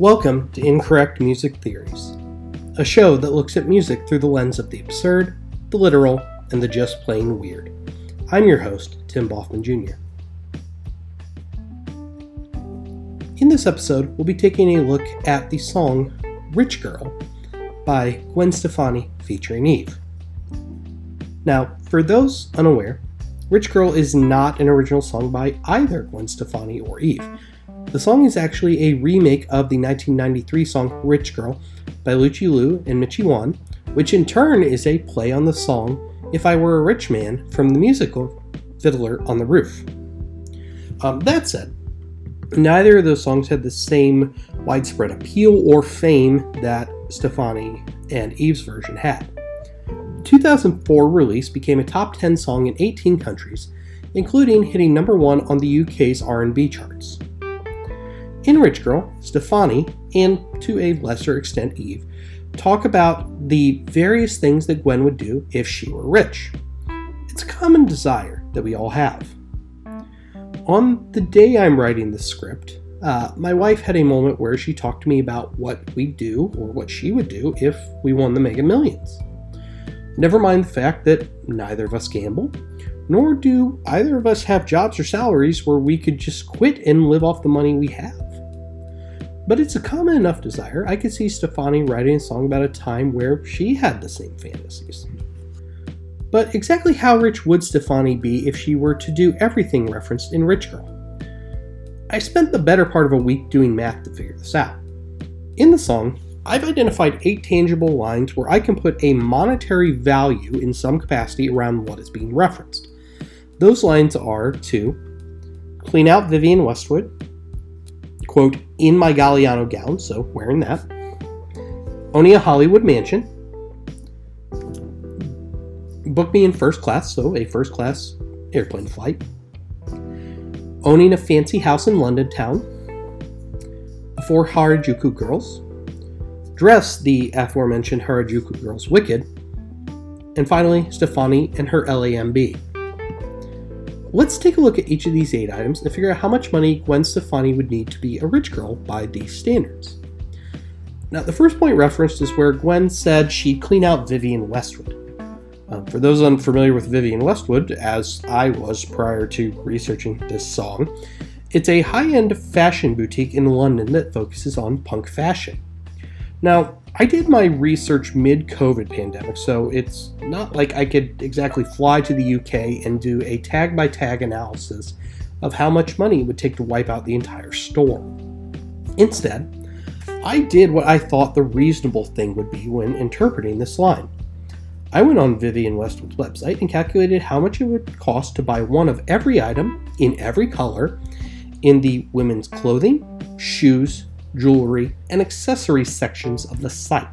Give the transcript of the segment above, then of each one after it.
Welcome to Incorrect Music Theories, a show that looks at music through the lens of the absurd, the literal, and the just plain weird. I'm your host, Tim Boffman Jr. In this episode, we'll be taking a look at the song Rich Girl by Gwen Stefani featuring Eve. Now, for those unaware, Rich Girl is not an original song by either Gwen Stefani or Eve. The song is actually a remake of the 1993 song Rich Girl by Louchie Lou and Michie One, which in turn is a play on the song If I Were a Rich Man from the musical Fiddler on the Roof. Um, that said, neither of those songs had the same widespread appeal or fame that Stefani and Eve's version had. The 2004 release became a top 10 song in 18 countries, including hitting number 1 on the UK's R&B charts. In Rich Girl, Stefani, and to a lesser extent Eve, talk about the various things that Gwen would do if she were rich. It's a common desire that we all have. On the day I'm writing the script, uh, my wife had a moment where she talked to me about what we'd do or what she would do if we won the Mega Millions. Never mind the fact that neither of us gamble, nor do either of us have jobs or salaries where we could just quit and live off the money we have. But it's a common enough desire, I could see Stefani writing a song about a time where she had the same fantasies. But exactly how rich would Stefani be if she were to do everything referenced in Rich Girl? I spent the better part of a week doing math to figure this out. In the song, I've identified eight tangible lines where I can put a monetary value in some capacity around what is being referenced. Those lines are to clean out Vivienne Westwood, quote, in my Galliano gown, so wearing that, owning a Hollywood mansion, book me in first class, so a first class airplane flight, owning a fancy house in London town, four Harajuku girls, dress the aforementioned Harajuku girls wicked, and finally, Stefani and her LAMB. Let's take a look at each of these eight items and figure out how much money Gwen Stefani would need to be a rich girl by these standards. Now, the first point referenced is where Gwen said she'd clean out Vivienne Westwood. Um, for those unfamiliar with Vivienne Westwood, as I was prior to researching this song, it's a high end fashion boutique in London that focuses on punk fashion. Now, I did my research mid COVID pandemic, so it's not like I could exactly fly to the UK and do a tag by tag analysis of how much money it would take to wipe out the entire store. Instead, I did what I thought the reasonable thing would be when interpreting this line. I went on Vivienne Westwood's website and calculated how much it would cost to buy one of every item in every color in the women's clothing, shoes, jewelry, and accessory sections of the site.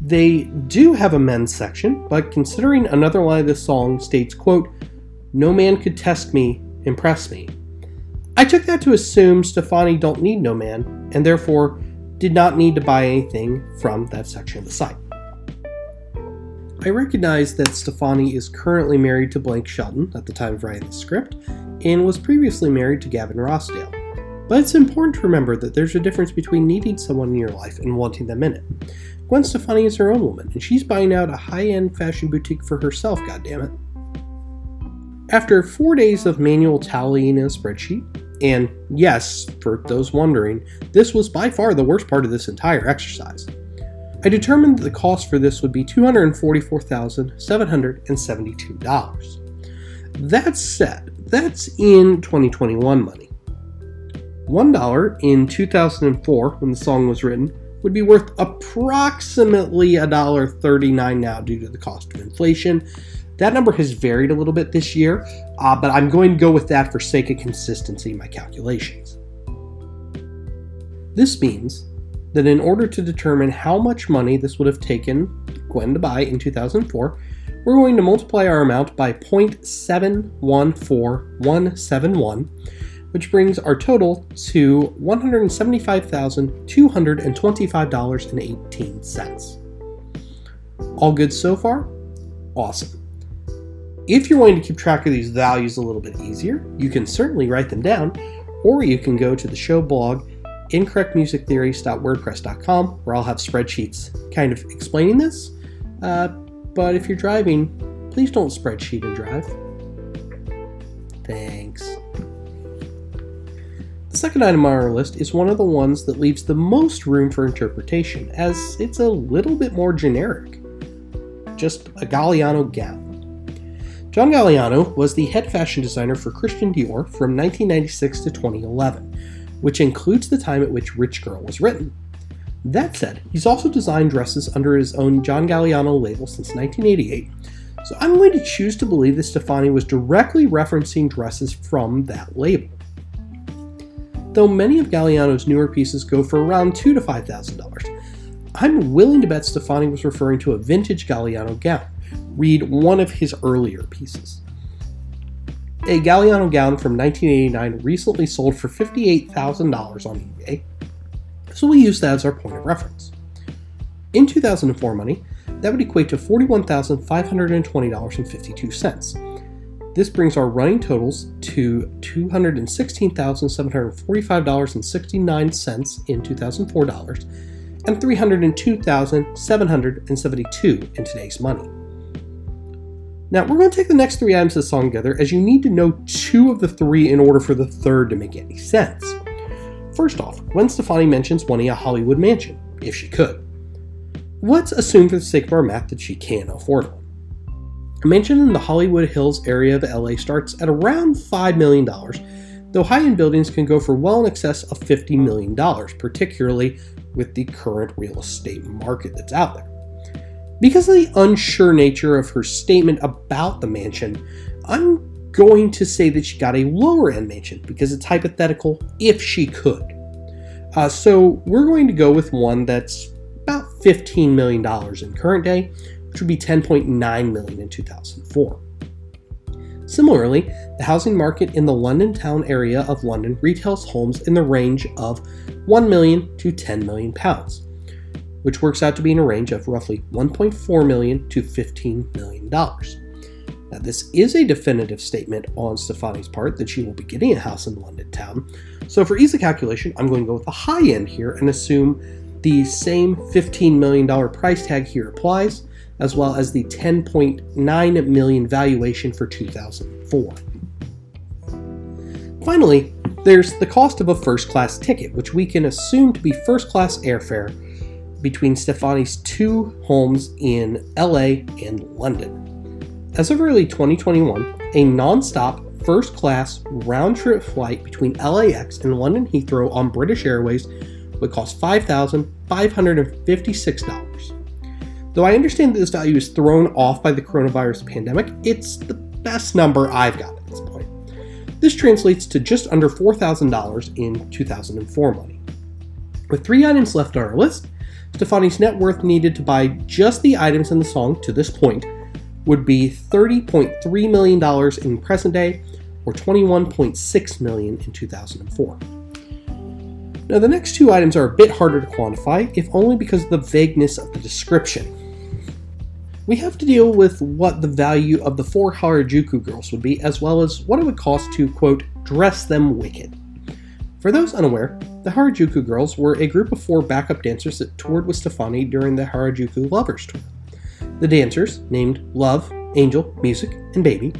They do have a men's section, but considering another line of the song states, quote, No man could test me, impress me. I took that to assume Stefani don't need no man, and therefore did not need to buy anything from that section of the site. I recognize that Stefani is currently married to Blake Shelton at the time of writing the script, and was previously married to Gavin Rossdale. But it's important to remember that there's a difference between needing someone in your life and wanting them in it. Gwen Stefani is her own woman, and she's buying out a high end fashion boutique for herself, goddammit. After four days of manual tallying in a spreadsheet, and yes, for those wondering, this was by far the worst part of this entire exercise, I determined that the cost for this would be $244,772. That said, that's in 2021 money. $1 in 2004, when the song was written, would be worth approximately $1.39 now due to the cost of inflation. That number has varied a little bit this year, uh, but I'm going to go with that for sake of consistency in my calculations. This means that in order to determine how much money this would have taken Gwen to buy in 2004, we're going to multiply our amount by 0.714171 which brings our total to $175,225.18. All good so far? Awesome. If you're wanting to keep track of these values a little bit easier, you can certainly write them down, or you can go to the show blog incorrectmusictheories.wordpress.com, where I'll have spreadsheets kind of explaining this. Uh, but if you're driving, please don't spreadsheet and drive. Thanks. The second item on our list is one of the ones that leaves the most room for interpretation, as it's a little bit more generic. Just a Galliano gown. John Galliano was the head fashion designer for Christian Dior from 1996 to 2011, which includes the time at which Rich Girl was written. That said, he's also designed dresses under his own John Galliano label since 1988, so I'm going to choose to believe that Stefani was directly referencing dresses from that label. Though many of Galliano's newer pieces go for around two to five thousand dollars, I'm willing to bet Stefani was referring to a vintage Galliano gown read one of his earlier pieces. A Galliano gown from 1989 recently sold for $58,000 on eBay, so we use that as our point of reference. In 2004 money, that would equate to $41,520.52. This brings our running totals to $216,745.69 in 2004 dollars and $302,772 in today's money. Now, we're going to take the next three items of the song together as you need to know two of the three in order for the third to make any sense. First off, Gwen Stefani mentions wanting a Hollywood mansion, if she could. Let's assume for the sake of our math that she can afford one. A mansion in the Hollywood Hills area of LA starts at around $5 million, though high end buildings can go for well in excess of $50 million, particularly with the current real estate market that's out there. Because of the unsure nature of her statement about the mansion, I'm going to say that she got a lower end mansion because it's hypothetical if she could. Uh, so we're going to go with one that's about $15 million in current day, which would be 10.9 million in 2004. Similarly, the housing market in the London town area of London retails homes in the range of 1 million to 10 million pounds which works out to be in a range of roughly 1.4 million to 15 million dollars. Now, this is a definitive statement on Stefani's part that she will be getting a house in London town. So, for easy calculation, I'm going to go with the high end here and assume the same $15 million price tag here applies, as well as the 10.9 million valuation for 2004. Finally, there's the cost of a first class ticket, which we can assume to be first class airfare between Stefani's two homes in LA and London. As of early 2021, a non stop first class round trip flight between LAX and London Heathrow on British Airways would cost $5,556. Though I understand that this value is thrown off by the coronavirus pandemic, it's the best number I've got at this point. This translates to just under $4,000 in 2004 money. With three items left on our list, Stefani's net worth needed to buy just the items in the song to this point would be $30.3 million in present day or 21.6 million in 2004. Now, the next two items are a bit harder to quantify, if only because of the vagueness of the description. We have to deal with what the value of the four Harajuku girls would be, as well as what it would cost to, quote, dress them wicked. For those unaware, the Harajuku Girls were a group of four backup dancers that toured with Stefani during the Harajuku Lovers Tour. The dancers, named Love, Angel, Music, and Baby,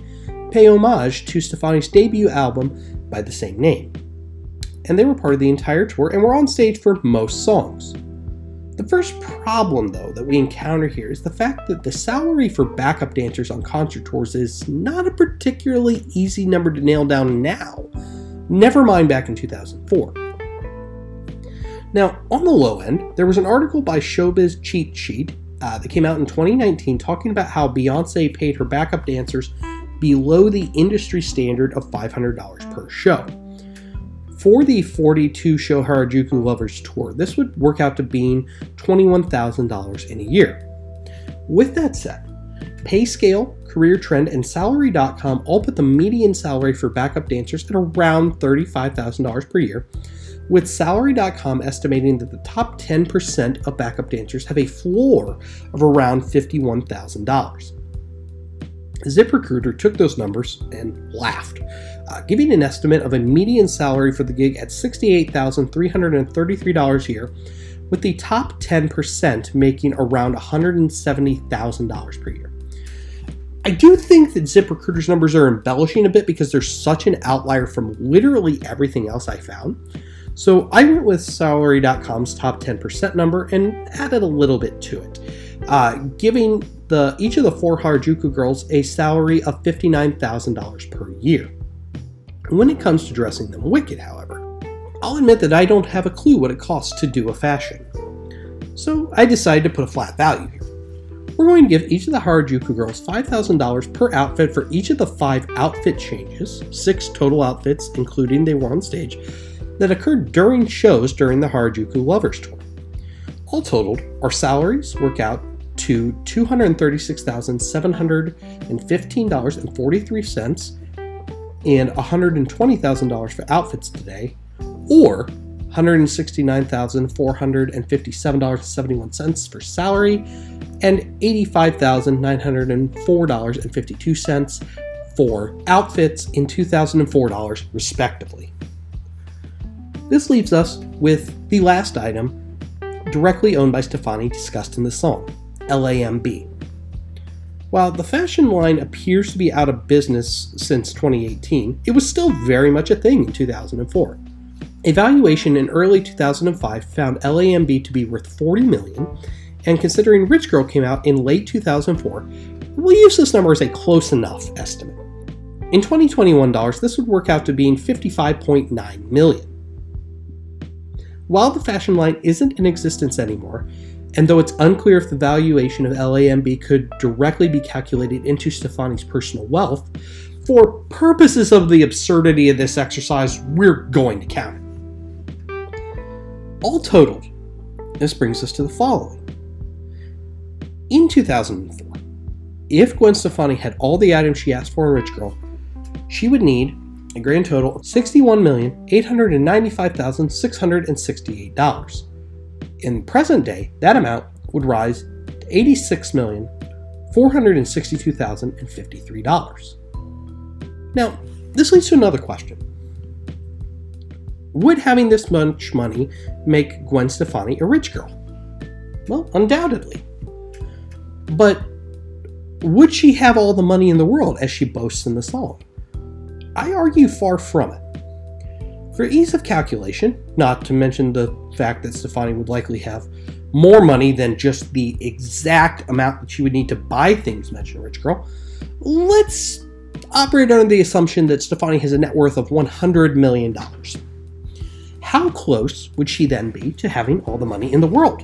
pay homage to Stefani's debut album by the same name. And they were part of the entire tour and were on stage for most songs. The first problem, though, that we encounter here is the fact that the salary for backup dancers on concert tours is not a particularly easy number to nail down now Never mind back in 2004. Now, on the low end, there was an article by Showbiz Cheat Sheet uh, that came out in 2019 talking about how Beyonce paid her backup dancers below the industry standard of $500 per show. For the 42 show Harajuku Lovers tour, this would work out to being $21,000 in a year. With that said, PayScale, Career Trend, and Salary.com all put the median salary for backup dancers at around $35,000 per year, with Salary.com estimating that the top 10% of backup dancers have a floor of around $51,000. ZipRecruiter took those numbers and laughed, uh, giving an estimate of a median salary for the gig at $68,333 a year, with the top 10% making around $170,000 per year. I do think that ZipRecruiter's numbers are embellishing a bit because they're such an outlier from literally everything else I found. So I went with Salary.com's top 10% number and added a little bit to it, uh, giving the each of the four Harajuku girls a salary of $59,000 per year. When it comes to dressing them wicked, however, I'll admit that I don't have a clue what it costs to do a fashion. So I decided to put a flat value here. We're going to give each of the Harajuku girls $5,000 per outfit for each of the five outfit changes, six total outfits, including they were on stage, that occurred during shows during the Harajuku Lovers Tour. All totaled, our salaries work out to $236,715.43 and $120,000 for outfits today, or $169,457.71 for salary and $85,904.52 for outfits in $2004 respectively. This leaves us with the last item directly owned by Stefani discussed in the song, LAMB. While the fashion line appears to be out of business since 2018, it was still very much a thing in 2004. Evaluation in early 2005 found LAMB to be worth 40 million, and considering Rich Girl came out in late 2004, we'll use this number as a close enough estimate. In 2021 dollars, this would work out to being 55.9 million. While the fashion line isn't in existence anymore, and though it's unclear if the valuation of LAMB could directly be calculated into Stefani's personal wealth, for purposes of the absurdity of this exercise, we're going to count it. All totaled, this brings us to the following. In 2004, if Gwen Stefani had all the items she asked for in Rich Girl, she would need a grand total of $61,895,668. In present day, that amount would rise to $86,462,053. Now, this leads to another question. Would having this much money make Gwen Stefani a rich girl? Well, undoubtedly. But would she have all the money in the world as she boasts in the song? I argue far from it. For ease of calculation, not to mention the fact that Stefani would likely have more money than just the exact amount that she would need to buy things mentioned Rich Girl, let's operate under the assumption that Stefani has a net worth of $100 million. How close would she then be to having all the money in the world?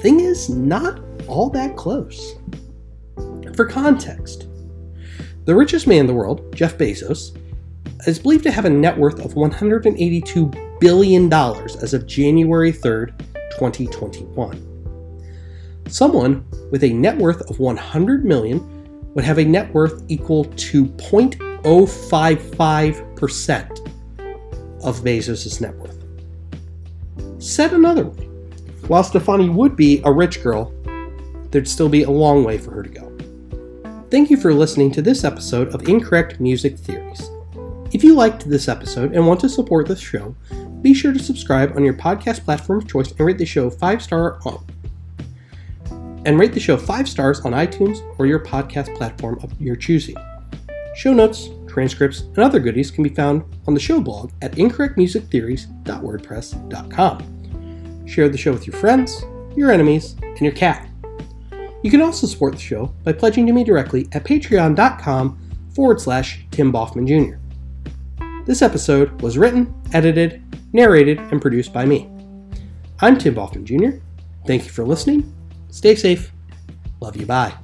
Thing is, not all that close. For context, the richest man in the world, Jeff Bezos, is believed to have a net worth of $182 billion as of January 3rd, 2021. Someone with a net worth of 100 million would have a net worth equal to 0.055% of Bezos' net worth. Said another way, while Stefani would be a rich girl, there'd still be a long way for her to go. Thank you for listening to this episode of Incorrect Music Theories. If you liked this episode and want to support the show, be sure to subscribe on your podcast platform of choice and rate the show five star on and rate the show five stars on iTunes or your podcast platform of your choosing. Show notes, transcripts, and other goodies can be found on the show blog at incorrectmusictheories.wordpress.com. Share the show with your friends, your enemies, and your cat. You can also support the show by pledging to me directly at patreon.com forward slash Tim Boffman Jr. This episode was written, edited, narrated, and produced by me. I'm Tim Boffman Jr. Thank you for listening. Stay safe. Love you. Bye.